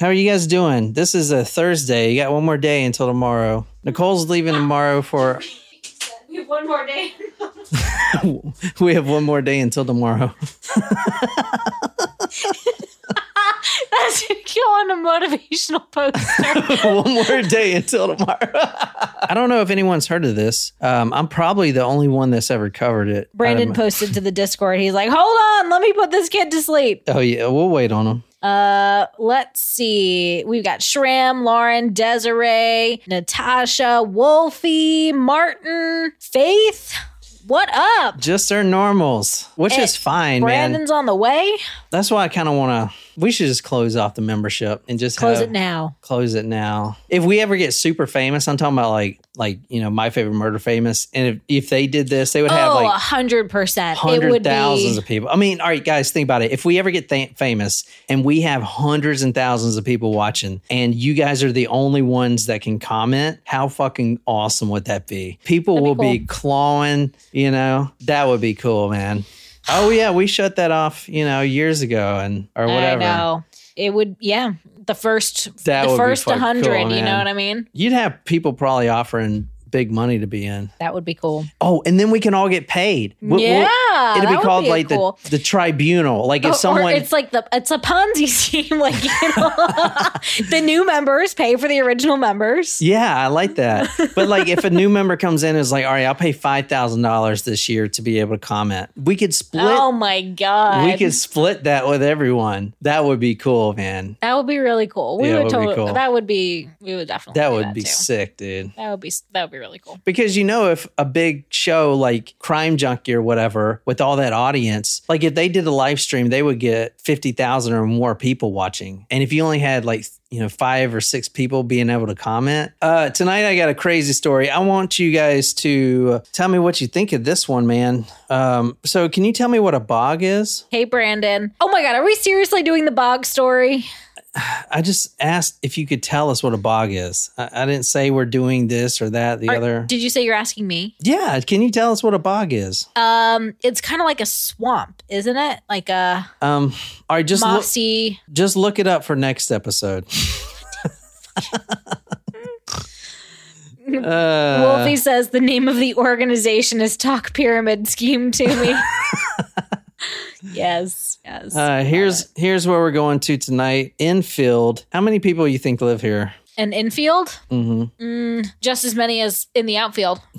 How are you guys doing? This is a Thursday. You got one more day until tomorrow. Nicole's leaving tomorrow for. We have one more day. we have one more day until tomorrow. That's go on a motivational poster. one more day until tomorrow. I don't know if anyone's heard of this. Um, I'm probably the only one that's ever covered it. Brandon posted to the Discord. He's like, "Hold on, let me put this kid to sleep." oh yeah, we'll wait on him. Uh, let's see. We've got Shram, Lauren, Desiree, Natasha, Wolfie, Martin, Faith. What up? Just our normals, which is fine, man. Brandon's on the way. That's why I kind of want to. We should just close off the membership and just Close have- it now. Close it now. If we ever get super famous, I'm talking about like like you know my favorite murder famous, and if if they did this, they would have Oh, a like hundred percent. It hundred thousands be. of people. I mean, all right, guys, think about it. If we ever get th- famous and we have hundreds and thousands of people watching, and you guys are the only ones that can comment, how fucking awesome would that be? People That'd will be cool. clawing. You know, that would be cool, man. Oh yeah, we shut that off, you know, years ago, and or whatever. I know. It would. Yeah. The first. That the first 100. cool, you know what I mean? You'd have people probably offering big money to be in. That would be cool. Oh, and then we can all get paid. We'll- we'll- yeah. it'll that be called be like cool. the the tribunal. Like if oh, Or- someone or it's like the it's a Ponzi scheme. Like you know, the new members pay for the original members. Yeah, I like that. But like if a new member comes in is like, all right, I'll pay five thousand dollars this year to be able to comment. We could split Oh my god, we could split that with everyone. That would be cool, man. that would be really cool. We Yeah, would would totally. cool. That would be. We would definitely. That would be too. sick, dude. That would be. That would be really cool. Because you know, if a big show like Crime Junkie or whatever, with all that audience, like if they did a live stream, they would get 50,000 or more people watching. And if you only had like, you know, five or six people being able to comment. Uh, tonight, I got a crazy story. I want you guys to tell me what you think of this one, man. Um, so, can you tell me what a bog is? Hey Brandon. Oh my god, are we seriously doing the bog story? I just asked if you could tell us what a bog is. I, I didn't say we're doing this or that, the other. Did you say you're asking me? yeah, can you tell us what a bog is? Um, it's kind of like a swamp, isn't it? Like a Um, all right, just look, mossy. just look it up for next episode. uh, Wolfie says the name of the organization is Talk Pyramid Scheme to me. yes, yes. uh, here's here's where we're going to tonight. Infield. How many people you think live here? An infield, Mm-hmm. mm, just as many as in the outfield.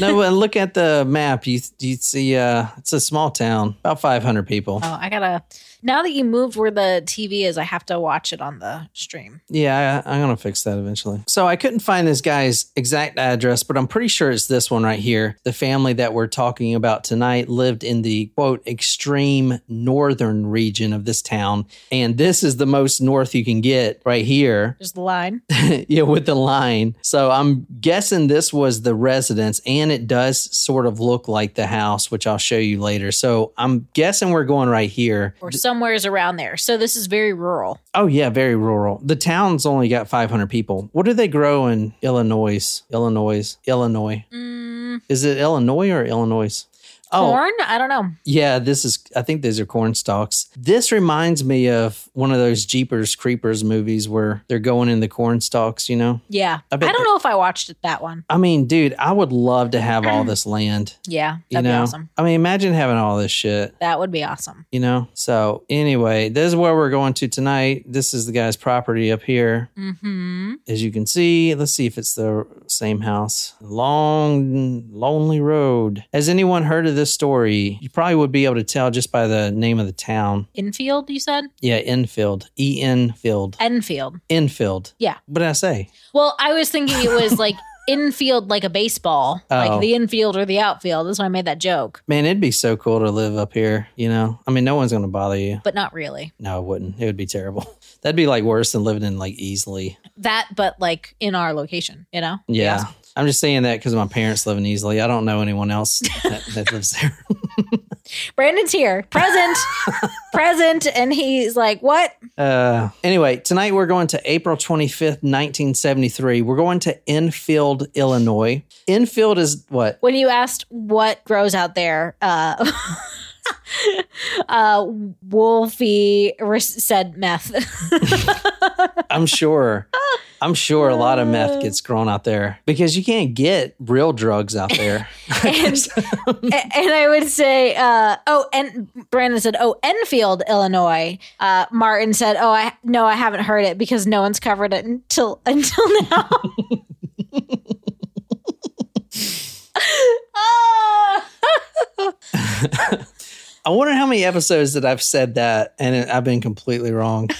No, but look at the map. You you see, uh, it's a small town, about 500 people. Oh, I gotta. Now that you moved where the TV is, I have to watch it on the stream. Yeah, I, I'm gonna fix that eventually. So I couldn't find this guy's exact address, but I'm pretty sure it's this one right here. The family that we're talking about tonight lived in the quote extreme northern region of this town, and this is the most north you can get right here. There's the line. yeah, with the line. So I'm guessing this was the residence, and it does sort of look like the house, which I'll show you later. So I'm guessing we're going right here. or somewhere's around there. So this is very rural. Oh yeah, very rural. The town's only got 500 people. What do they grow in Illinois? Illinois, Illinois. Mm, Is it Illinois or Illinois? Oh, corn? I don't know. yeah. This is. I think these are corn stalks. This reminds me of one of those Jeepers Creepers movies where they're going in the corn stalks. You know. Yeah, I I, don't know if I watched it, that one. I mean, dude, I would love to have all this land. Yeah, that'd know. be awesome. I mean, imagine having all this shit. That would be awesome. You know. So anyway, this is where we're going to tonight. This is the guy's property up here. Hmm. as you can see, let's see if it's the same house. Long, lonely road. Has anyone heard of this story? You probably would be able to tell just by the name of the town. Infield, you said? Yeah, Enfield. E Enfield. Enfield. Enfield. Yeah. What did I say? Well, I was thinking it was like infield, like a baseball, Oh. like the infield or the outfield. That's why I made that joke, Man, it'd be so cool to live up here, you know? I mean, no one's going to bother you. but not really. No, it wouldn't. It would be terrible. That'd be like worse than living in like Easley. That, but like in our location, you know? Be Yeah. I'm just saying that because my parents live in Easley. I don't know anyone else that, that lives there. Brandon's here, present, present, and he's like, "What? Uh, anyway, tonight we're going to April 25th, 1973. We're going to Enfield, Illinois. Enfield is what? When you asked what grows out there, uh, uh, Wolfie said meth. I'm sure. I'm sure a lot of meth gets grown out there because you can't get real drugs out there. and, and I would say, uh, oh, and Brandon said, oh, Enfield, Illinois. Uh, Martin said, oh, I no, I haven't heard it because no one's covered it until until now. I wonder how many episodes that I've said that and I've been completely wrong.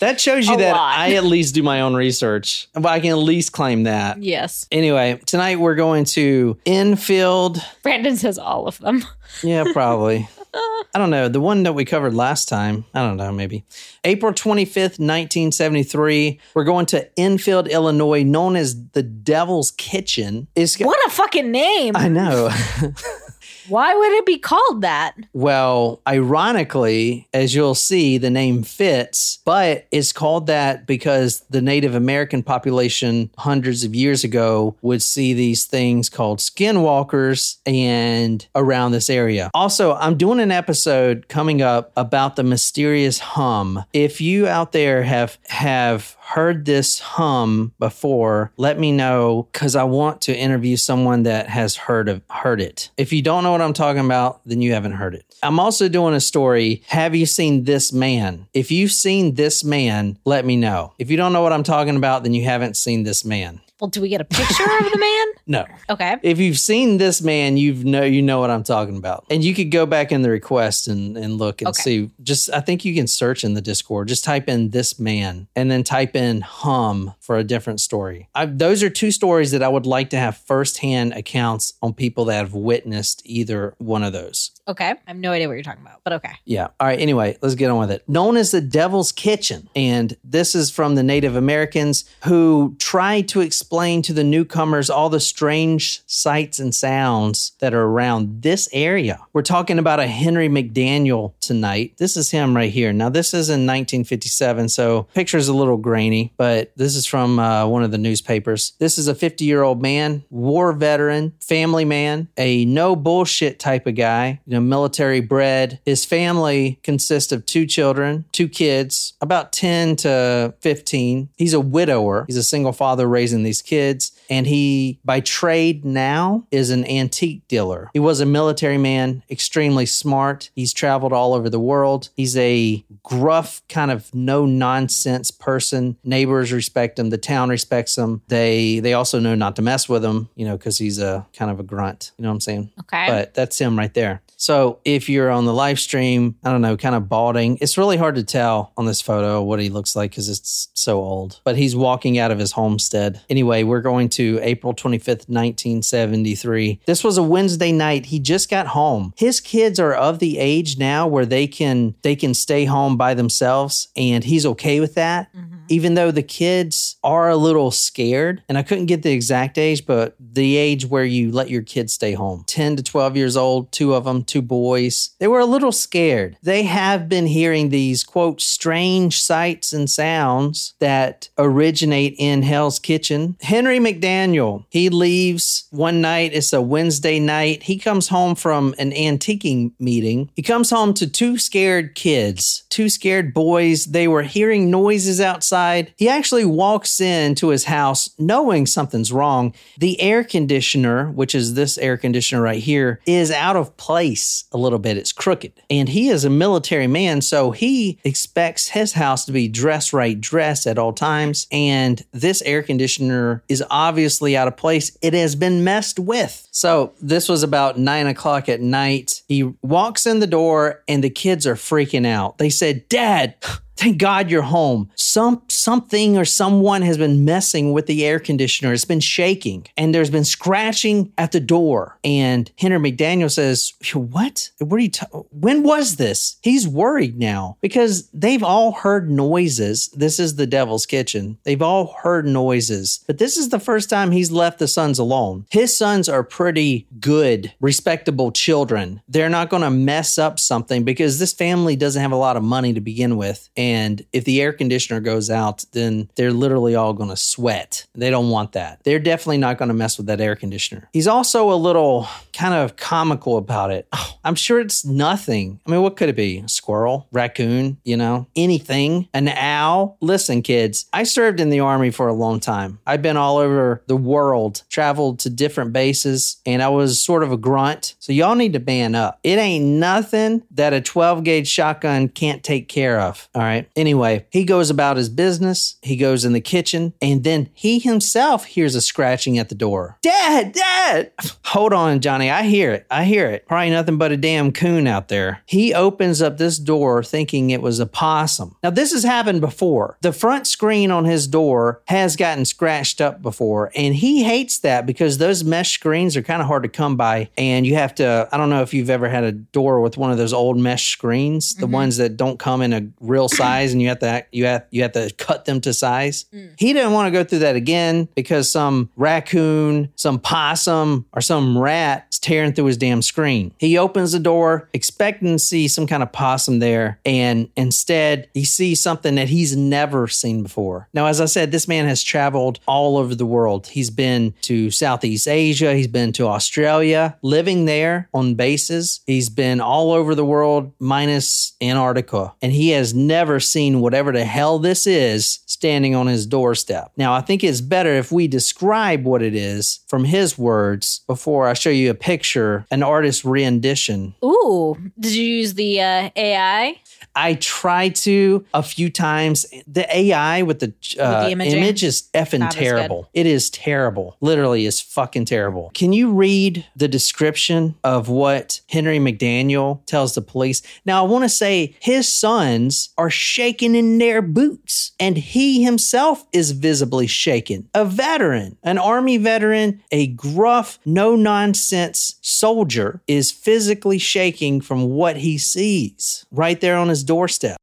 That shows you that lot. I at least do my own research. But I can at least claim that. yes. Anyway, tonight we're going to Enfield. Brandon says all of them. Yeah, probably. I don't know. The one that we covered last time, I don't know, maybe. April 25th, 1973. We're going to Enfield, Illinois, known as the Devil's Kitchen. It's, What a fucking name. I know. Why would it be called that? Well, ironically, as you'll see, the name fits, but it's called that because the Native American population hundreds of years ago would see these things called skinwalkers and around this area. Also, I'm doing an episode coming up about the mysterious hum. If you out there have have heard this hum before, let me know because I want to interview someone that has heard of heard it. If you don't know what I'm talking about, then you haven't heard it. I'm also doing a story. Have you seen this man? If you've seen this man, let me know. If you don't know what I'm talking about, then you haven't seen this man. Well, do we get a picture of the man? No. Okay. If you've seen this man, you've know you know what I'm talking about. And you could go back in the request and, and look and Okay. see. Just I think you can search in the Discord. Just type in this man and then type in hum for a different story. I, those are two stories that I would like to have firsthand accounts on people that have witnessed either one of those. Okay. I have no idea what you're talking about, but okay. Yeah. All right. Anyway, let's get on with it. Known as the Devil's Kitchen. And this is from the Native Americans who tried to explain to the newcomers all the strange sights and sounds that are around this area. We're talking about a Henry McDaniel tonight. This is him right here. Now, this is in 1957, so picture's a little grainy, but this is from uh, one of the newspapers. This is a 50 year old man, war veteran, family man, a no bullshit type of guy, you know, military bred. His family consists of two children, two kids, about 10 to 15. He's a widower. He's a single father raising these kids. And he, by trade now, is an antique dealer. He was a military man, extremely smart. He's traveled all over the world. He's a gruff, kind of no nonsense person. Neighbors respect him. The town respects him. They they also know not to mess with him, you know, because he's a kind of a grunt. You know what I'm saying? Okay. But that's him right there. So if you're on the live stream, I don't know, kind of balding, it's really hard to tell on this photo what he looks like because it's so old. But he's walking out of his homestead. Anyway, we're going to April 25th, 1973. This was a Wednesday night. He just got home. His kids are of the age now where they can they can stay home by themselves, and he's okay with that mm-hmm. Even though the kids are a little scared and i couldn't get the exact age but the age where you let your kids stay home. 10 to 12 years old two of them two boys they were a little scared. They have been hearing these quote strange sights and sounds that originate in hell's kitchen. Henry mcdaniel he leaves one night it's a wednesday night he comes home from an antiquing meeting. He comes home to two scared kids two scared boys. They were hearing noises outside he actually walks into his house knowing something's wrong. The air conditioner which is this air conditioner right here is out of place a little bit. It's crooked. And he is a military man so he expects his house to be dress right dressed at all times. And this air conditioner is obviously out of place. It has been messed with. So this was about nine o'clock at night. He walks in the door and the kids are freaking out. They said dad Thank God you're home. Some something or someone has been messing with the air conditioner. It's been shaking and there's been scratching at the door. And Henry McDaniel says, "What? What are you? ta- when was this?" He's worried now because they've all heard noises. This is the Devil's Kitchen. They've all heard noises, but this is the first time he's left the sons alone. His sons are pretty good, respectable children. They're not going to mess up something because this family doesn't have a lot of money to begin with. And if the air conditioner goes out, then they're literally all going to sweat. They don't want that. They're definitely not going to mess with that air conditioner. He's also a little kind of comical about it. Oh, I'm sure it's nothing. I mean, what could it be? A squirrel, raccoon, you know, anything, an owl. Listen, kids, I served in the army for a long time. I've been all over the world, traveled to different bases, and I was sort of a grunt. So y'all need to man up. It ain't nothing that a 12 gauge shotgun can't take care of. All right. Anyway, he goes about his business. He goes in the kitchen, and then he himself hears a scratching at the door. Dad, Dad! Hold on, Johnny. I hear it. I hear it. Probably nothing but a damn coon out there. He opens up this door thinking it was a possum. Now, this has happened before. The front screen on his door has gotten scratched up before, and he hates that because those mesh screens are kind of hard to come by. And you have to, I don't know if you've ever had a door with one of those old mesh screens, the mm-hmm. ones that don't come in a real size and you have to you have you have to cut them to size. He didn't want to go through that again because some raccoon, some possum, or some rat tearing through his damn screen. He opens the door, expecting to see some kind of possum there, and instead he sees something that he's never seen before. Now, as I said, this man has traveled all over the world. He's been to Southeast Asia, he's been to Australia, living there on bases. He's been all over the world, minus Antarctica, and he has never seen whatever the hell this is standing on his doorstep. Now, I think it's better if we describe what it is from his words before I show you a picture, an artist's rendition. Ooh, did you use the uh, AI? I tried to a few times. The AI with the, uh, the image is effing Not terrible. It is terrible. Literally, is fucking terrible. Can you read the description of what Henry McDaniel tells the police? Now, I want to say his sons are shaking in their boots, and he himself is visibly shaken. A veteran, an army veteran, a gruff, no nonsense soldier is physically shaking from what he sees right there on his doorstep.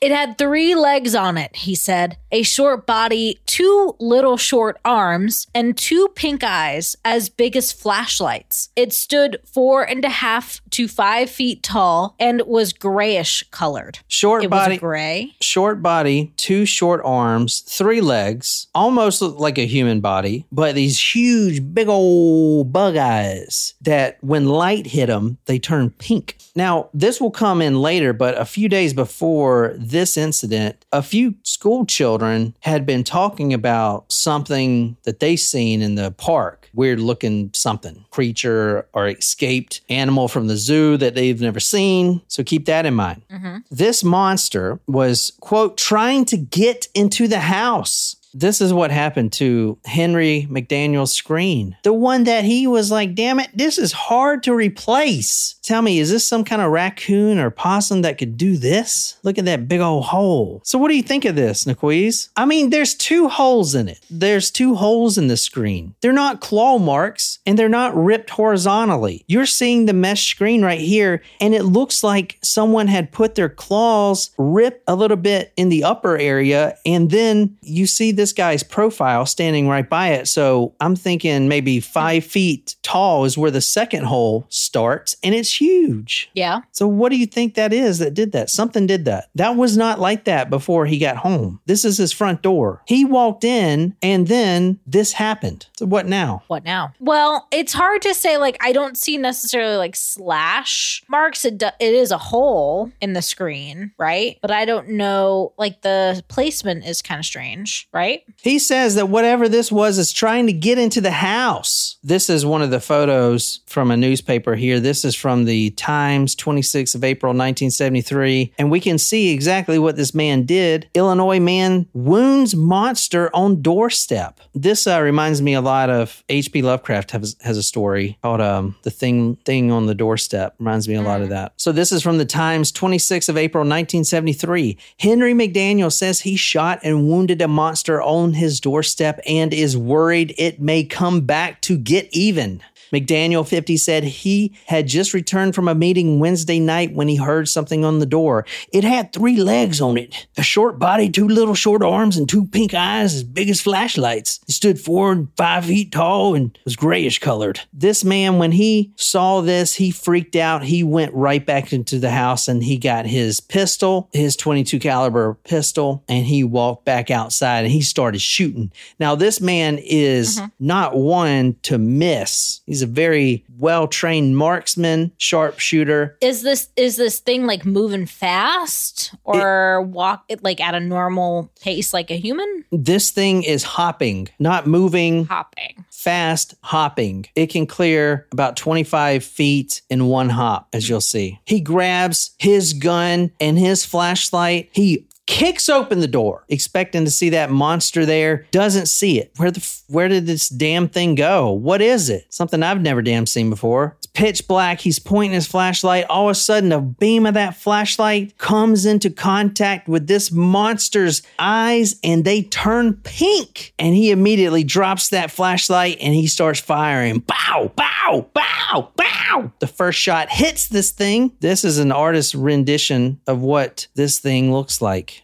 It had three legs on it, he said, a short body, two little short arms, and two pink eyes as big as flashlights. It stood four and a half to five feet tall and was grayish colored. Short It body, gray. short body, two short arms, three legs, almost look like a human body, but these huge, big old bug eyes that when light hit them, they turn pink. Now, this will come in later, but a few days before this incident, a few school children had been talking about something that they seen in the park. Weird looking something, creature or escaped animal from the zoo that they've never seen. So keep that in mind. Mm-hmm. This monster was, quote, trying to get into the house. This is what happened to Henry McDaniel's screen. The one that he was like, damn it, this is hard to replace. Tell me, is this some kind of raccoon or possum that could do this? Look at that big old hole. So, what do you think of this, Naquiz? I mean, there's two holes in it. There's two holes in the screen. They're not claw marks and they're not ripped horizontally. You're seeing the mesh screen right here, and it looks like someone had put their claws ripped a little bit in the upper area, and then you see this guy's profile standing right by it. So I'm thinking maybe five feet tall is where the second hole starts, and it's huge. Yeah. So what do you think that is that did that? Something did that. That was not like that before he got home. This is his front door. He walked in and then this happened. So what now? What now? Well, it's hard to say. Like, I don't see necessarily like slash marks. It, do- it is a hole in the screen, right? But I don't know. Like, the placement is kind of strange, right? He says that whatever this was is trying to get into the house. This is one of the photos from a newspaper here. This is from the Times, 26th of April, 1973. And we can see exactly what this man did. Illinois man wounds monster on doorstep. This uh, reminds me a lot of H.P. Lovecraft has, has a story called um, The Thing Thing on the Doorstep. Reminds me a lot of that. So this is from the Times, 26th of April, 1973. Henry McDaniel says he shot and wounded a monster on his doorstep and is worried it may come back to get even. McDaniel 50 said he had just returned from a meeting Wednesday night when he heard something on the door. It had three legs on it a short body, two little short arms, and two pink eyes as big as flashlights. It stood four and five feet tall and was grayish colored. This man, when he saw this, he freaked out. He went right back into the house and he got his pistol, his 22 caliber pistol, and he walked back outside and he started shooting. Now, this man is mm-hmm. not one to miss. He's a very well trained marksman, sharpshooter. Is this is this thing like moving fast or walk it like at a normal pace like a human? This thing is hopping, not moving Hopping. fast hopping. It can clear about 25 feet in one hop, as you'll see. He grabs his gun and his flashlight. He kicks open the door, expecting to see that monster there. Doesn't see it. Where the where did this damn thing go? What is it? Something I've never damn seen before. It's pitch black. He's pointing his flashlight. All of a sudden, a beam of that flashlight comes into contact with this monster's eyes, and they turn pink. And he immediately drops that flashlight and he starts firing. Bow, bow, bow, bow. The first shot hits this thing. This is an artist's rendition of what this thing looks like.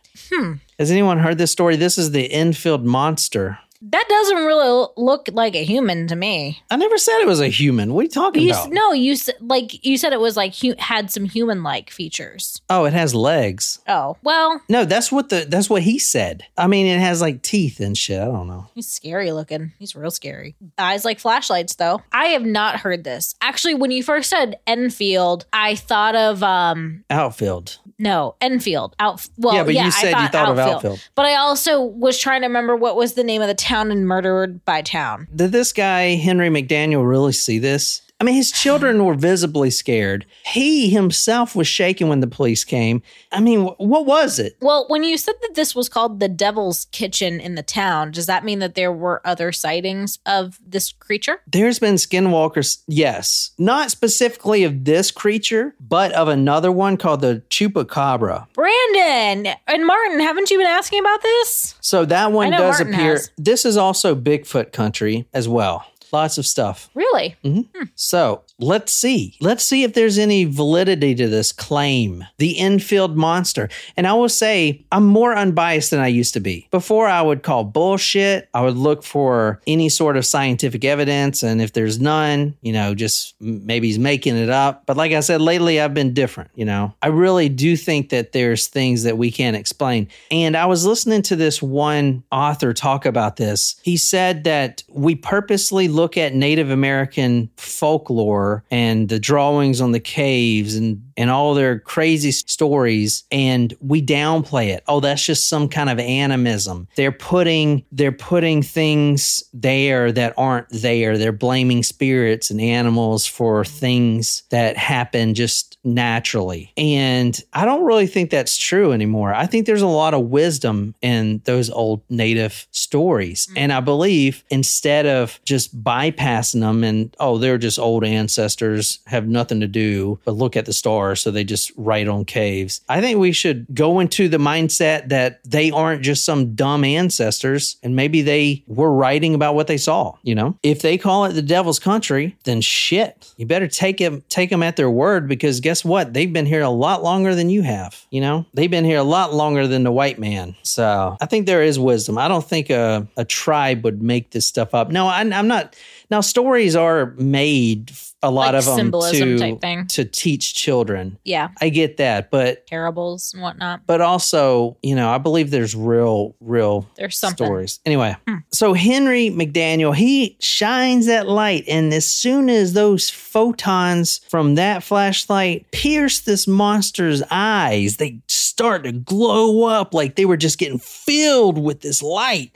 Has anyone heard this story? This is the Enfield monster. That doesn't really look like a human to me. I never said it was a human. What are you talking You, about? no, you said like you said it was like hu- had some human like features. Oh, it has legs. Oh well, No, that's what the that's what he said. I mean, it has like teeth and shit. I don't know. he's scary looking. He's real scary. Eyes like flashlights though. I have not heard this. Actually, when you first said Enfield, I thought of um Outfield. No Enfield out. Well, yeah, but yeah, you said I you thought of outfield. outfield. But I also was trying to remember what was the name of the town in Murdered by Town. Did this guy Henry McDaniel really see this? I mean, his children were visibly scared. He himself was shaking when the police came. I mean, wh- what was it? Well, when you said that this was called the Devil's Kitchen in the town, does that mean that there were other sightings of this creature? There's been skinwalkers, yes, not specifically of this creature, but of another one called the chupacabra. Brandon and Martin, haven't you been asking about this? So that one does Martin appear. has. This is also Bigfoot country as well. Lots of stuff. Really? Mm-hmm. Hmm. So let's see. Let's see if there's any validity to this claim. The infield monster. And I will say, I'm more unbiased than I used to be. Before, I would call bullshit. I would look for any sort of scientific evidence. And if there's none, you know, just maybe he's making it up. But like I said, lately I've been different. You know, I really do think that there's things that we can't explain. And I was listening to this one author talk about this. He said that we purposely look at Native American folklore and the drawings on the caves and and all their crazy stories and we downplay it. Oh, that's just some kind of animism. They're putting they're putting things there that aren't there. They're blaming spirits and animals for things that happen just naturally. And I don't really think that's true anymore. I think there's a lot of wisdom in those old native stories. Mm-hmm. And I believe instead of just bypassing them and, oh, they're just old ancestors, have nothing to do but look at the stars, so they just write on caves. I think we should go into the mindset that they aren't just some dumb ancestors and maybe they were writing about what they saw, you know? If they call it the devil's country, then shit. You better take them take them at their word because guess what? They've been here a lot longer than you have, you know? They've been here a lot longer than the white man. So, I think there is wisdom. I don't think a, a tribe would make this stuff up. No, I, I'm not now stories are made a lot Like of them symbolism to type thing. to teach children. Yeah. I get that, but Parables and whatnot. but also, you know, I believe there's real, real There's something. stories. Anyway, hmm. so Henry McDaniel, he shines that light, and as soon as those photons from that flashlight pierce this monster's eyes, they start to glow up like they were just getting filled with this light.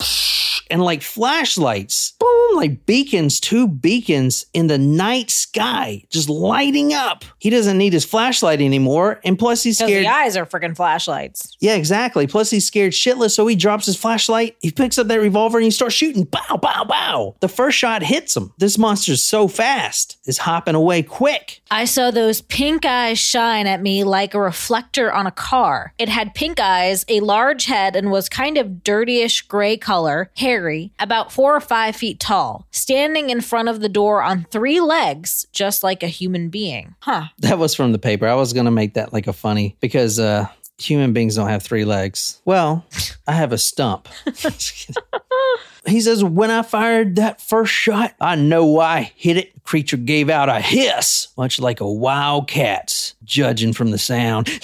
And like flashlights, boom, like beacons, two beacons in the night sky, just lighting up. He doesn't need his flashlight anymore. And plus, he's Because scared. the eyes are freaking flashlights. Yeah, exactly. Plus, he's scared shitless, so he drops his flashlight. He picks up that revolver and he starts shooting. Bow, bow, bow. The first shot hits him. This monster's so fast, is hopping away quick. I saw those pink eyes shine at me like a reflector on a car. It had pink eyes, a large head, and was kind of dirtyish gray color, hair scary, about four or five feet tall, standing in front of the door on three legs, just like a human being. Huh. That was from the paper. I was going to make that like a funny because uh, human beings don't have three legs. Well, I have a stump. he says, When I fired that first shot, I know why I hit it. The creature gave out a hiss, much like a wildcat's, judging from the sound.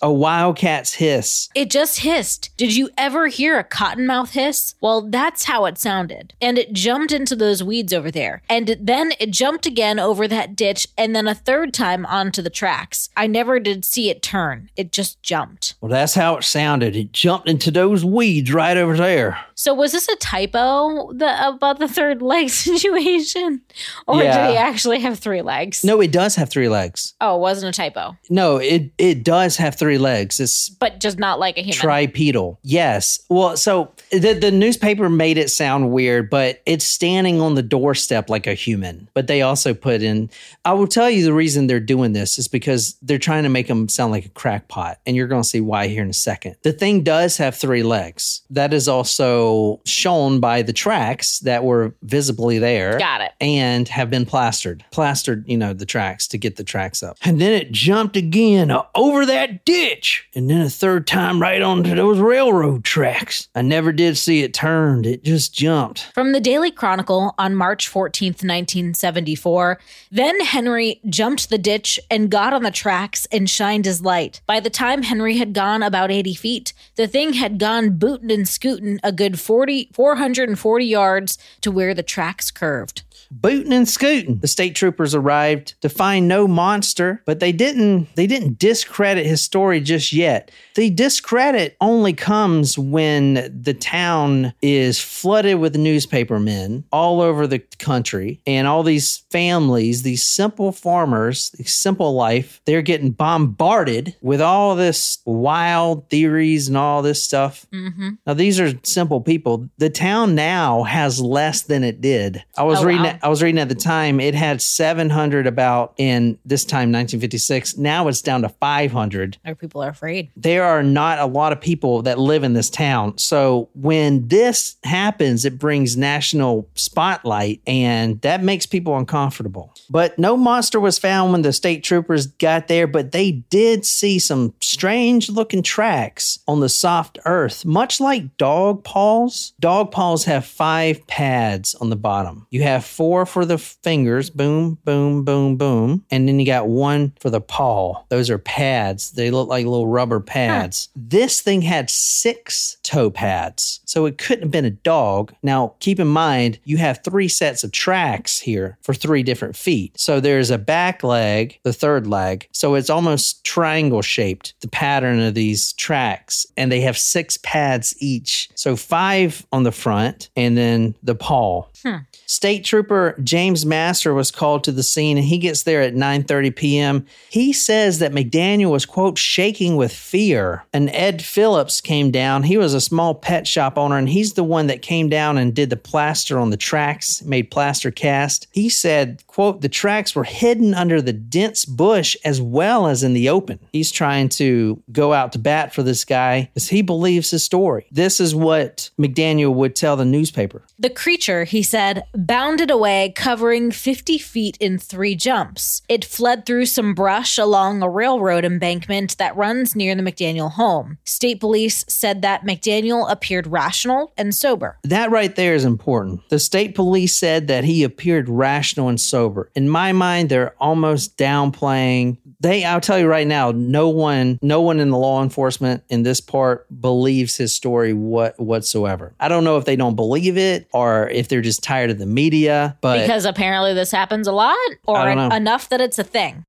a wildcat's hiss. It just hissed. Did you ever hear a cottonmouth hiss? Well, that's how it sounded. And it jumped into those weeds over there. And then it jumped again over that ditch and then a third time onto the tracks. I never did see it turn. It just jumped. Well, that's how it sounded. It jumped into those weeds right over there. So was this a typo the, about the third leg situation? Or Yeah. did he actually have three legs? No, it does have three legs. Oh, it wasn't a typo. No, it it does have three legs. It's But just not like a human. tripedal. Yes. Well, so the the newspaper made it sound weird, but it's standing on the doorstep like a human. But they also put in. I will tell you the reason they're doing this is because they're trying to make them sound like a crackpot, and you're going to see why here in a second. The thing does have three legs. That is also shown by the tracks that were visibly there Got it. and have been plastered. Plastered, you know, the tracks to get the tracks up. And then it jumped again over that ditch. And then a third time right onto those railroad tracks. I never did see it turned. It just jumped. From the Daily Chronicle on March 14th, 1974, then Henry jumped the ditch and got on the tracks and shined his light. By the time Henry had gone about 80 feet, the thing had gone bootin' and scootin' a good 40, 440 yards to where the tracks curved. Bootin' and scooting. The state troopers arrived to find no monster, but they didn't they didn't discredit his story just yet. The discredit only comes when the town is flooded with newspapermen all over the country and all these families, these simple farmers, these simple life, they're getting bombarded with all this wild theories and all this stuff. Mm-hmm. Now these are simple people. The town now has less than it did. I was Oh, reading. wow. I was reading at the time. It had seven hundred about in this time, 1956. Now it's down to 500. Or people are afraid. There are not a lot of people that live in this town. So when this happens, it brings national spotlight, and that makes people uncomfortable. But no monster was found when the state troopers got there. But they did see some strange looking tracks on the soft earth, much like dog paws. Dog paws have five pads on the bottom. You have four for the fingers, boom, boom, boom, boom. And then you got one for the paw. Those are pads. They look like little rubber pads. This thing had six toe pads. So it couldn't have been a dog. Now, keep in mind, you have three sets of tracks here for three different feet. So there's a back leg, the third leg. So it's almost triangle shaped, the pattern of these tracks. And they have six pads each. So five on the front and then the paw. Hmm. State Trooper James Master was called to the scene and he gets there at 9:30 p.m. He says that McDaniel was quote shaking with fear. And Ed Phillips came down. He was a small pet shop owner and he's the one that came down and did the plaster on the tracks, made plaster cast. He said, quote, the tracks were hidden under the dense bush as well as in the open. He's trying to go out to bat for this guy because he believes his story. This is what McDaniel would tell the newspaper. The creature, he said, bounded away, covering 50 feet in three jumps. It fled through some brush along a railroad embankment that runs near the McDaniel home. State police said that McDaniel appeared rational and sober. That right there is important. The state police said that he appeared rational and sober. In my mind, they're almost downplaying. They, I'll tell you right now, no one, no one in the law enforcement in this part believes his story what whatsoever. I don't know if they don't believe it or if they're just tired of the media, but Because apparently this happens a lot, or I don't know. enough that it's a thing.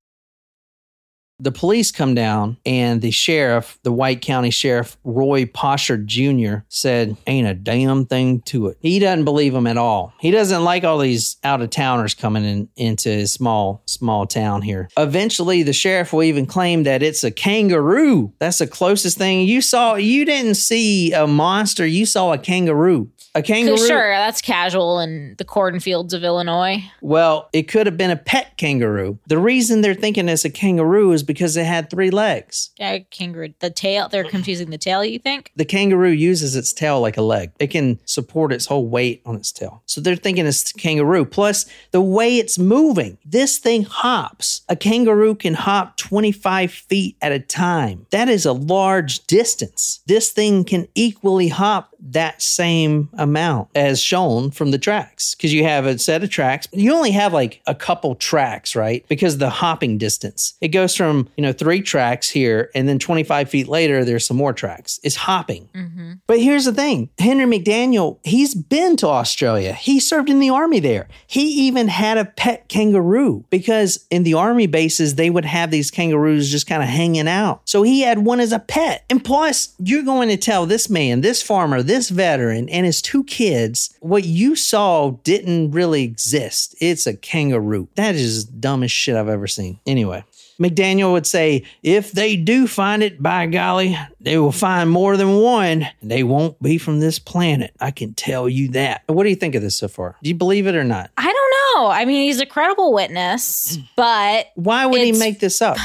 The police come down and the sheriff, the White County Sheriff Roy Poshard Jr., said, Ain't a damn thing to it. He doesn't believe him at all. He doesn't like all these out of towners coming in into his small, small town here. Eventually, the sheriff will even claim that it's a kangaroo. That's the closest thing you saw. You didn't see a monster, you saw a kangaroo. A kangaroo. Sure, that's casual in the cornfields of Illinois. Well, it could have been a pet kangaroo. The reason they're thinking it's a kangaroo is because it had three legs. Yeah, kangaroo. The tail. They're confusing the tail. You think? The kangaroo uses its tail like a leg. It can support its whole weight on its tail. So they're thinking it's a kangaroo. Plus, the way it's moving, this thing hops. A kangaroo can hop 25 feet at a time. That is a large distance. This thing can equally hop that same amount as shown from the tracks because you have a set of tracks. You only have like a couple tracks, right? Because the hopping distance it goes from you know three tracks here, and then 25 feet later there's some more tracks. It's hopping. Mm-hmm. But here's the thing: Henry McDaniel, he's been to Australia. He served in the army there. He even had a pet kangaroo because in the army bases they would have these kangaroos just kind of hanging out. So he had one as a pet. And plus, you're going to tell this man, this farmer, this veteran, and his two kids what you saw didn't really exist. It's a kangaroo. That is the dumbest shit I've ever seen. Anyway. McDaniel would say, if they do find it, by golly, they will find more than one. They won't be from this planet. I can tell you that. What do you think of this so far? Do you believe it or not? I don't know. I mean, he's a credible witness, mm. but Why would he make this up?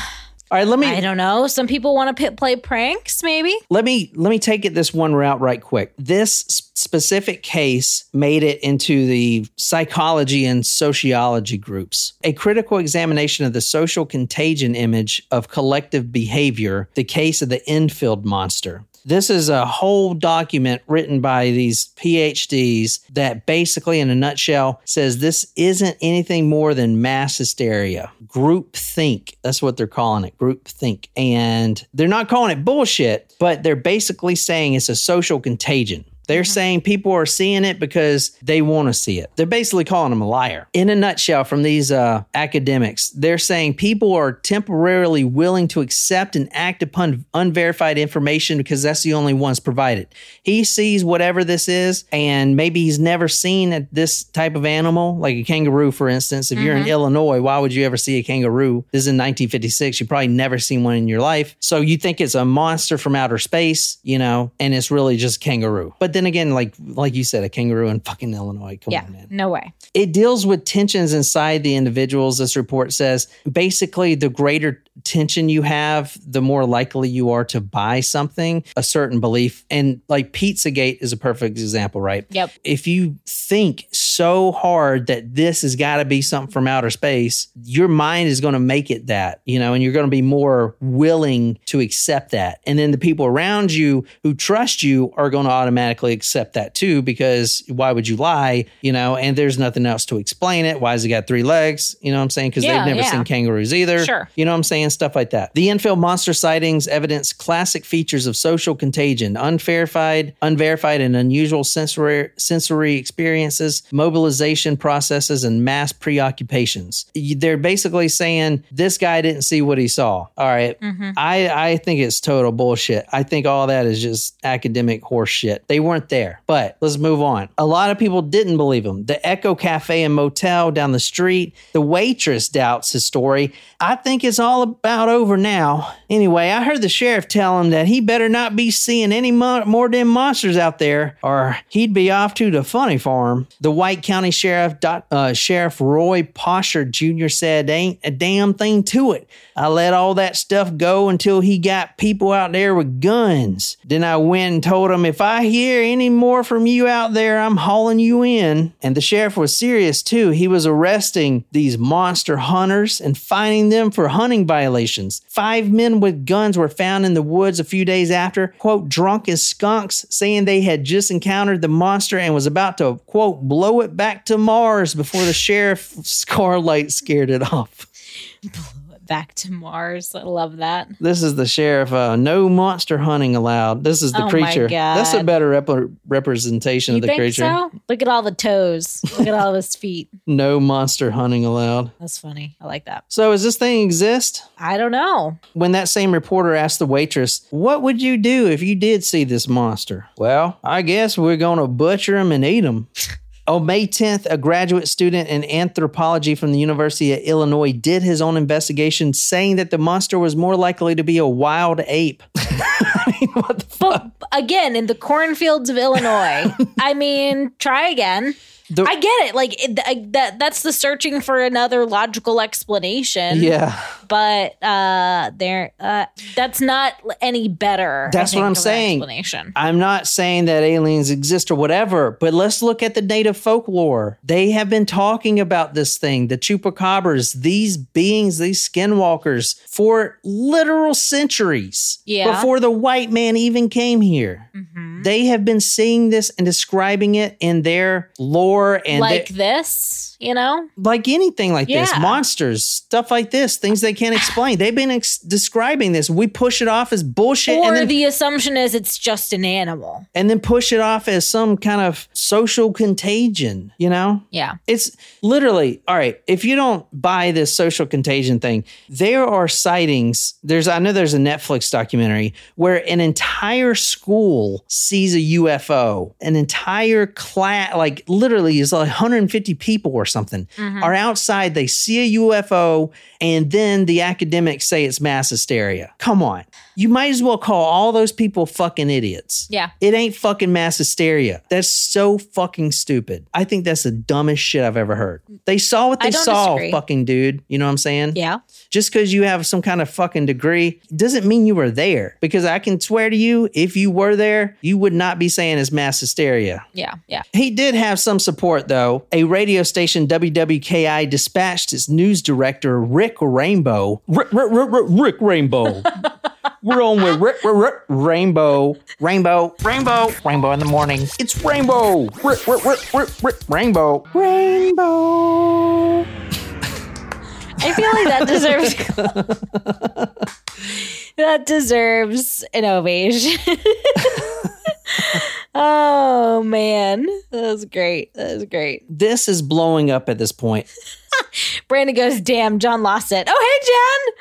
All right, let me I don't know. Some people want to play pranks, maybe. let me let me take it this one route right quick. This specific case made it into the psychology and sociology groups. A critical examination of the social contagion image of collective behavior, the case of the Enfield monster. This is a whole document written by these PhDs that basically, in a nutshell, says this isn't anything more than mass hysteria. Group think. That's what they're calling it. Group think. And they're not calling it bullshit, but they're basically saying it's a social contagion. They're saying people are seeing it because they want to see it. They're basically calling him a liar. In a nutshell, from these uh, academics, they're saying people are temporarily willing to accept and act upon unverified information because that's the only ones provided. He sees whatever this is, and maybe he's never seen this type of animal, like a kangaroo, for instance. If you're in Illinois, why would you ever see a kangaroo? This is in 1956. You probably never seen one in your life. So you think it's a monster from outer space, you know, and it's really just kangaroo. But then again, like like you said, a kangaroo in fucking Illinois. Come Yeah, on, man. no way. It deals with tensions inside the individuals. This report says basically the greater tension you have, the more likely you are to buy something, a certain belief. And like Pizzagate is a perfect example, right? Yep. If you think so hard that this has got to be something from outer space, your mind is going to make it that, you know, and you're going to be more willing to accept that. And then the people around you who trust you are going to automatically accept that too, because why would you lie, you know, and there's nothing else to explain it. Why has it got three legs? You know what I'm saying? Because Yeah, they've never yeah. seen kangaroos either. Sure. You know what I'm saying? Stuff like that. The Enfield monster sightings evidence classic features of social contagion, unverified, unverified and unusual sensory sensory experiences, mobilization processes, and mass preoccupations. They're basically saying this guy didn't see what he saw. All right. Mm-hmm. I, I think it's total bullshit. I think all that is just academic horse shit. They weren't there. But let's move on. A lot of people didn't believe him. The Echo Cafe and Motel down the street, the waitress doubts his story. I think it's all about over now. Anyway, I heard the sheriff tell him that he better not be seeing any mo- more damn monsters out there, or he'd be off to the funny farm. The White County Sheriff, uh, Sheriff Roy Poshard Jr. said, "Ain't a damn thing to it. I let all that stuff go until he got people out there with guns. Then I went and told him, if I hear any more from you out there, I'm hauling you in." And the sheriff was serious too. He was arresting these monster hunters and fining them for hunting violations. Five men with guns were found in the woods a few days after, quote, drunk as skunks, saying they had just encountered the monster and was about to, quote, blow it back to Mars before the sheriff's car light scared it off. Back to Mars. I love that. This is the sheriff. Uh, no monster hunting allowed. This is the Oh creature. That's a better rep- representation You of the think creature. so? Look at all the toes. Look at all his feet. No monster hunting allowed. That's funny. I like that. So, does this thing exist? I don't know. When that same reporter asked the waitress, What would you do if you did see this monster? Well, I guess we're going to butcher him and eat him. Oh, May 10th, a graduate student in anthropology from the University of Illinois did his own investigation saying that the monster was more likely to be a wild ape. I mean, what the fuck? But again, in the cornfields of Illinois, I mean, try again. The- I get it. Like it, I, that. That's the searching for another logical explanation. Yeah. but uh, there, uh, that's not any better. That's what I'm saying. Explanation. I'm not saying that aliens exist or whatever, but let's look at the native folklore. They have been talking about this thing, the chupacabras, these beings, these skinwalkers, for literal centuries Yeah. before the white man even came here. Mhm. Mm-hmm. They have been seeing this and describing it in their lore and Like this, you know. like anything like this, monsters, stuff like this, things they can't explain. They've been ex- describing this. We push it off as bullshit, Or and then the assumption is it's just an animal. and then push it off as some kind of social contagion, you know? Yeah. It's literally, all right, if you don't buy this social contagion thing, there are sightings. There's I know there's a Netflix documentary where an entire school sees a UFO. An entire class like literally is like 150 people or something Mhm. are outside, they see a UFO and then the academics say it's mass hysteria. Come on. You might as well call all those people fucking idiots. Yeah. It ain't fucking mass hysteria. That's so fucking stupid. I think that's the dumbest shit I've ever heard. They saw what they saw, disagree. fucking dude. You know what I'm saying? Yeah. Just because you have some kind of fucking degree doesn't mean you were there. Because I can swear to you, if you were there, you would not be saying it's mass hysteria. Yeah. Yeah. He did have some support, though. A radio station, WWKI, dispatched its news director, Rick Rainbow. Rick, Rick, Rick, Rick, Rick Rainbow. We're on with Rick, Rick, Rick, Rainbow. Rainbow. Rainbow. Rainbow in the morning. It's Rainbow. Rick, Rick, Rick, Rick, Rick, Rainbow. Rainbow. I feel like that deserves that deserves an ovation. oh man, that was great. That was great. This is blowing up at this point. Brandon goes, "Damn, John lost it." Oh,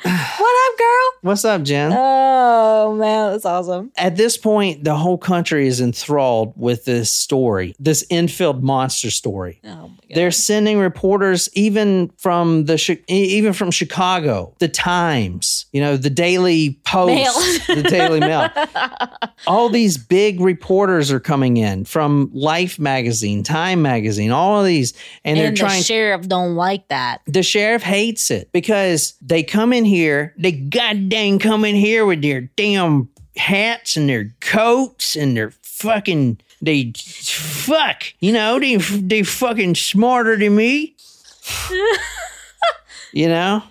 hey, Jen, what up, girl? What's up, Jen? Oh man, that's awesome. At this point, the whole country is enthralled with this story, this Enfield monster story. Oh my god. They're sending reporters even from the even from Chicago, the Times, you know, the Daily Post, the Daily Mail. All these big reporters are coming in from Life magazine, Time magazine, all of these and, they're and the trying sheriff don't like that. the sheriff hates it because they come in here, they goddamn come in here with their damn hats and their coats and their fucking they fuck, you know, they they fucking smarter than me. you know?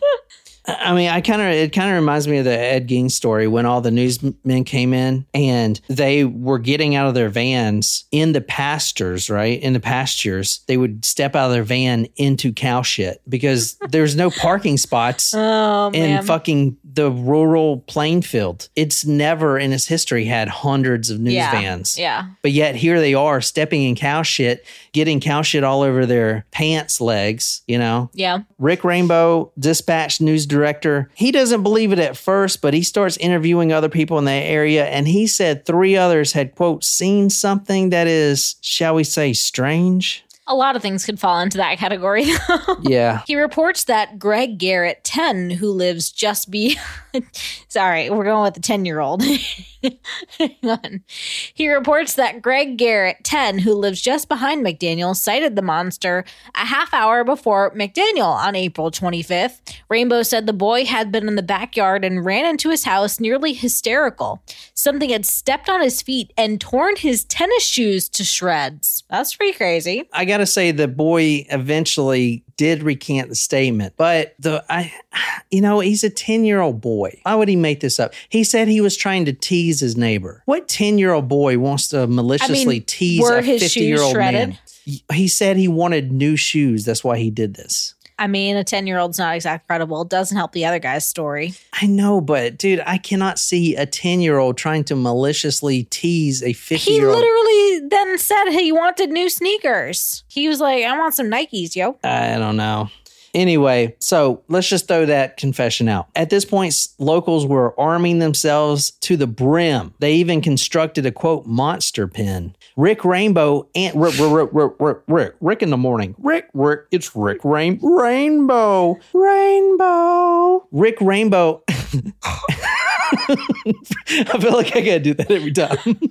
I mean, I kind of it kind of reminds me of the Ed Gein story when all the newsmen came in and they were getting out of their vans in the pastures, right? In the pastures, they would step out of their van into cow shit because there's no parking spots Oh in man. fucking the rural Plainfield. It's never in its history had hundreds of news yeah. vans. Yeah. But yet here they are stepping in cow shit, getting cow shit all over their pants legs, you know? Yeah. Rick Rainbow, dispatch news director, he doesn't believe it at first, but he starts interviewing other people in the area. And he said three others had, quote, seen something that is, shall we say, strange. A lot of things could fall into that category. Yeah. He reports that Greg Garrett, 10, who lives just be sorry, we're going with the 10 year old. He reports that Greg Garrett, 10, who lives just behind McDaniel, sighted the monster a half hour before McDaniel on April 25th. Rainbow said the boy had been in the backyard and ran into his house nearly hysterical. Something had stepped on his feet and torn his tennis shoes to shreds. That's pretty crazy. I got to say, the boy eventually did recant the statement, but the I, you know, he's a ten year old boy. Why would he make this up? He said he was trying to tease his neighbor. What ten year old boy wants to maliciously tease a fifty year old man? He said he wanted new shoes. That's why he did this. I mean, a 10 year old's not exactly credible. It doesn't help the other guy's story. I know, but dude, I cannot see a 10 year old trying to maliciously tease a 50 He year old. literally then said he wanted new sneakers. He was like, I want some Nikes, yo. I don't know. Anyway, so let's just throw that confession out. At this point, locals were arming themselves to the brim. They even constructed a quote monster pen. Rick Rainbow and Rick, Rick, Rick, Rick, Rick, Rick in the morning. Rick, Rick, it's Rick Rain, Rainbow, Rainbow. Rick Rainbow. I feel like I gotta do that every time.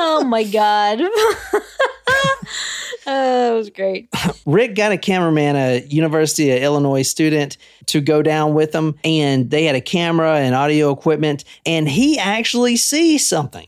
Oh my god. Oh, that was great. Rick got a cameraman, a University of Illinois student, to go down with them, and they had a camera and audio equipment, and he actually sees something.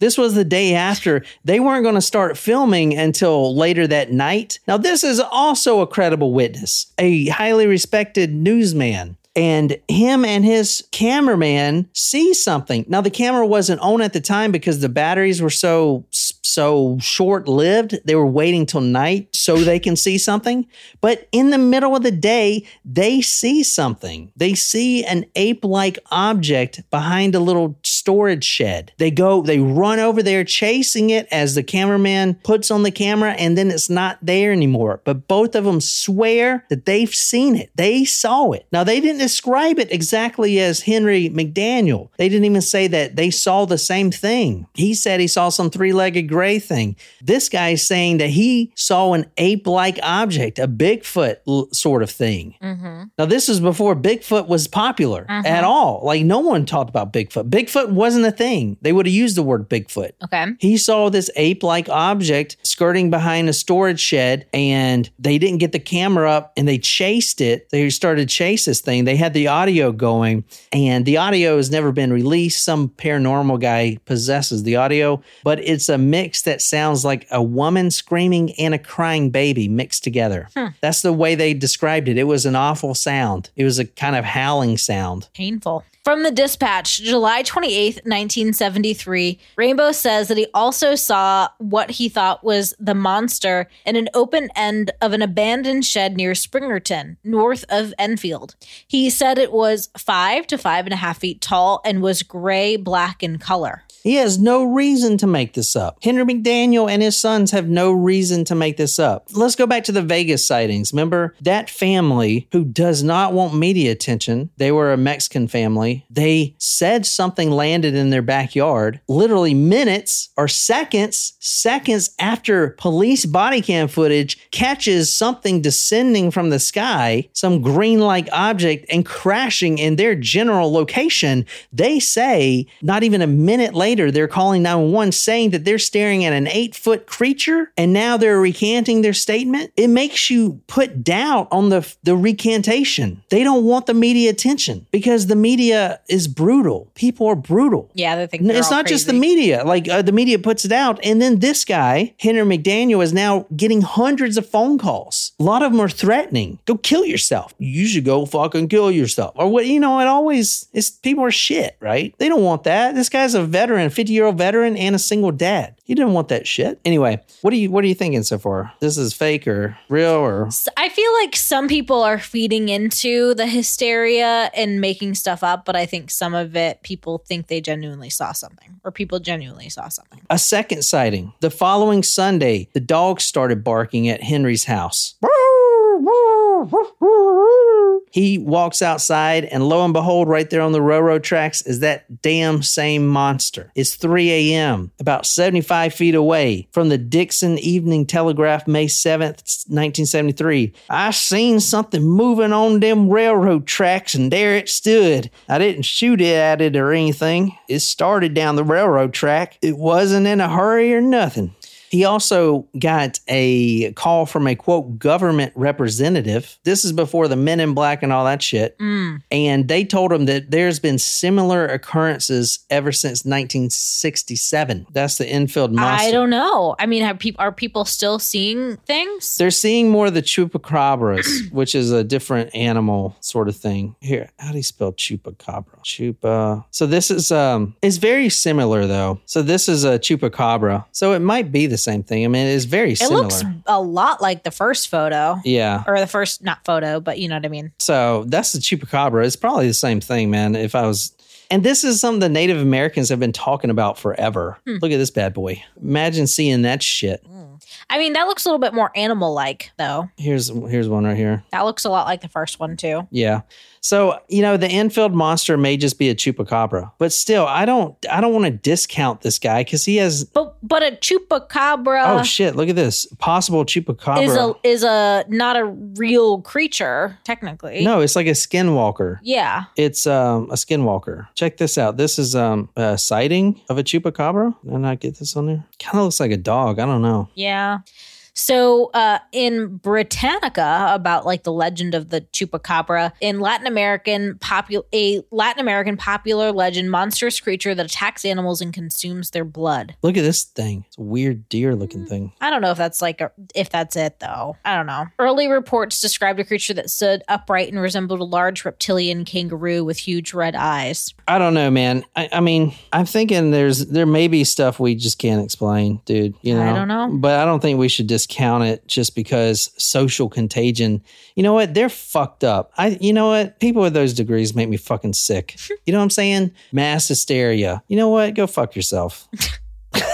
This was the day after. They weren't going to start filming until later that night. Now, this is also a credible witness, a highly respected newsman. And him and his cameraman see something. Now, the camera wasn't on at the time because the batteries were so so short lived. They were waiting till night so they can see something. But in the middle of the day, they see something. They see an ape like object behind a little storage shed. They go, they run over there chasing it as the cameraman puts on the camera, and then it's not there anymore. But both of them swear that they've seen it. They saw it. Now, they didn't describe it exactly as Henry McDaniel. They didn't even say that they saw the same thing. He said he saw some three legged gray thing. This guy is saying that he saw an ape like object, a Bigfoot sort of thing. Mm-hmm. Now, this is before Bigfoot was popular mm-hmm. at all. Like, no one talked about Bigfoot. Bigfoot wasn't a thing. They would have used the word Bigfoot. Okay. He saw this ape like object skirting behind a storage shed, and they didn't get the camera up and they chased it. They started to chase this thing. They had the audio going, and the audio has never been released. Some paranormal guy possesses the audio, but it's a mix that sounds like a woman screaming and a crying baby mixed together. That's the way they described it. It was an awful sound, it was a kind of howling sound. Painful. From the dispatch, July 28th, 1973, Rainbow says that he also saw what he thought was the monster in an open end of an abandoned shed near Springerton, north of Enfield. He said it was five to five and a half feet tall and was gray black in color. He has no reason to make this up. Henry McDaniel and his sons have no reason to make this up. Let's go back to the Vegas sightings. Remember that family who does not want media attention? They were a Mexican family. They said something landed in their backyard literally minutes or seconds, seconds after police body cam footage catches something descending from the sky, some green like object, and crashing in their general location. They say not even a minute later, they're calling 911 saying that they're staring at an eight foot creature and now they're recanting their statement. It makes you put doubt on the, the recantation. They don't want the media attention because the media is brutal. People are brutal. Yeah, they think it's not just the media. Like uh, the media puts it out, and then this guy, Henry McDaniel, is now getting hundreds of phone calls. A lot of them are threatening, "Go kill yourself. You should go fucking kill yourself." Or what? You know, it always is. People are shit, right? They don't want that. This guy's a veteran, fifty year old veteran, and a single dad. He didn't want that shit. Anyway, what are you what are you thinking so far? This is fake or real or I feel like some people are feeding into the hysteria and making stuff up, but I think some of it people think they genuinely saw something or people genuinely saw something. A second sighting. The following Sunday, the dogs started barking at Henry's house. He walks outside, and lo and behold, right there on the railroad tracks is that damn same monster. It's 3 a.m., about 75 feet away from the Dixon Evening Telegraph, May 7th, 1973. I seen something moving on them railroad tracks, and there it stood. I didn't shoot it at it or anything. It started down the railroad track. It wasn't in a hurry or nothing. He also got a call from a quote government representative. This is before the men in black and all that shit. And they told him that there's been similar occurrences ever since 1967. That's the Enfield monster. I don't know. I mean, are people still seeing things? They're seeing more of the chupacabras, which is a different animal sort of thing. Here, how do you spell chupacabra? Chupa. So this is um, it's very similar though. So this is a chupacabra. So it might be the same thing. I mean, it is very It looks a lot like the first photo. yeah. Or the first not photo, but you know what I mean. So that's the chupacabra. It's probably the same thing, man. If I was, And this is something the Native Americans have been talking about forever. Hmm. Look at this bad boy. Imagine seeing that shit. Hmm. I mean, that looks a little bit more animal like, though. Here's here's one right here. That looks a lot like the first one, too. Yeah. So, you know, the Enfield monster may just be a chupacabra, but still, I don't I don't want to discount this guy cuz he has But but a chupacabra Oh shit, look at this. Possible chupacabra. is a is a not a real creature technically. no, it's like a skinwalker. Yeah. It's um, a skinwalker. Check this out. This is um, a sighting of a chupacabra. Did I not get this on there? Kind of looks like a dog. I don't know. Yeah. So uh, in Britannica, about like the legend of the chupacabra, in Latin American popu- a Latin American popular legend, monstrous creature that attacks animals and consumes their blood. Look at this thing. It's a weird deer looking thing. I don't know if that's like a, if that's it though. I don't know. Early reports described a creature that stood upright and resembled a large reptilian kangaroo with huge red eyes. I don't know, man. I, I mean, I'm thinking there's there may be stuff we just can't explain, dude. You know, I don't know. but I don't think we should discount it just because social contagion. You know what? They're fucked up. I, you know what? People with those degrees make me fucking sick. you know what I'm saying? Mass hysteria. You know what? Go fuck yourself.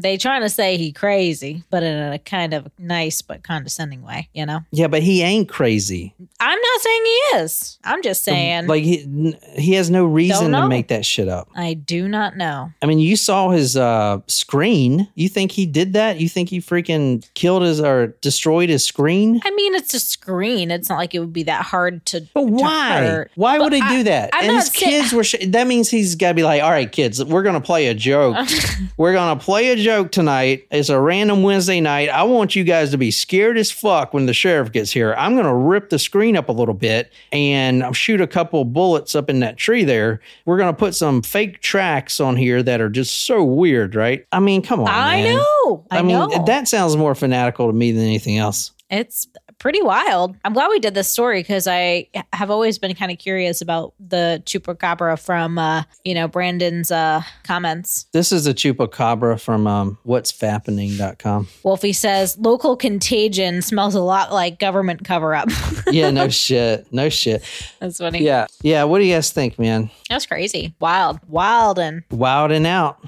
They trying to say he crazy, but in a kind of nice but condescending way, you know? Yeah, but he ain't crazy. I'm not saying he is. I'm just saying Like he he has no reason to make that shit up. I do not know. I mean, you saw his uh, screen. You think he did that? You think he freaking killed his or destroyed his screen? I mean, it's a screen. It's not like it would be that hard to. But to why? hurt. Why would he I- do that? I'm and his saying- kids were. Sh- that means he's got to be like, all right, kids, we're gonna play a joke. we're gonna play a joke tonight. It's a random Wednesday night. I want you guys to be scared as fuck when the sheriff gets here. I'm gonna rip the screen up a little bit and shoot a couple bullets up in that tree there. We're gonna put some fake tracks on here that are just so weird, right? I mean, come on. I man. know. I, I mean, know. that sounds more fanatical to me than anything else. it's pretty wild. I'm glad we did this story because I have always been kind of curious about the chupacabra from, uh, you know, Brandon's uh, comments. This is a chupacabra from um, what's fappening.com. Wolfie says local contagion smells a lot like government cover up. Yeah, no shit. No shit. That's funny. Yeah. Yeah. What do you guys think, man? That's crazy. Wild. Wild and Wild and out.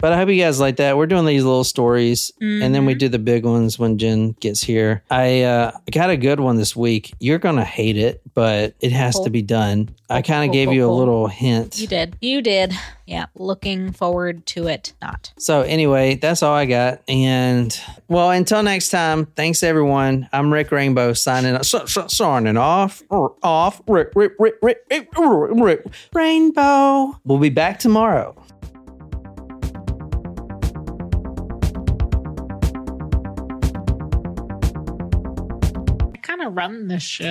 But I hope you guys like that. We're doing these little stories and then we do the big ones when Jen gets here. I uh, got a good one this week. You're going to hate it, but it has Cool. to be done. I kind of Cool, gave cool, you a little hint. you did. You did. Yeah. Looking forward to it. Not. So anyway, that's all I got. And well, until next time, thanks everyone. I'm Rick Rainbow signing off, so, so, signing off, r- off, Rick, Rick, Rick, Rick, Rick, Rick, Rick, Rainbow. We'll be back tomorrow. Run this shit.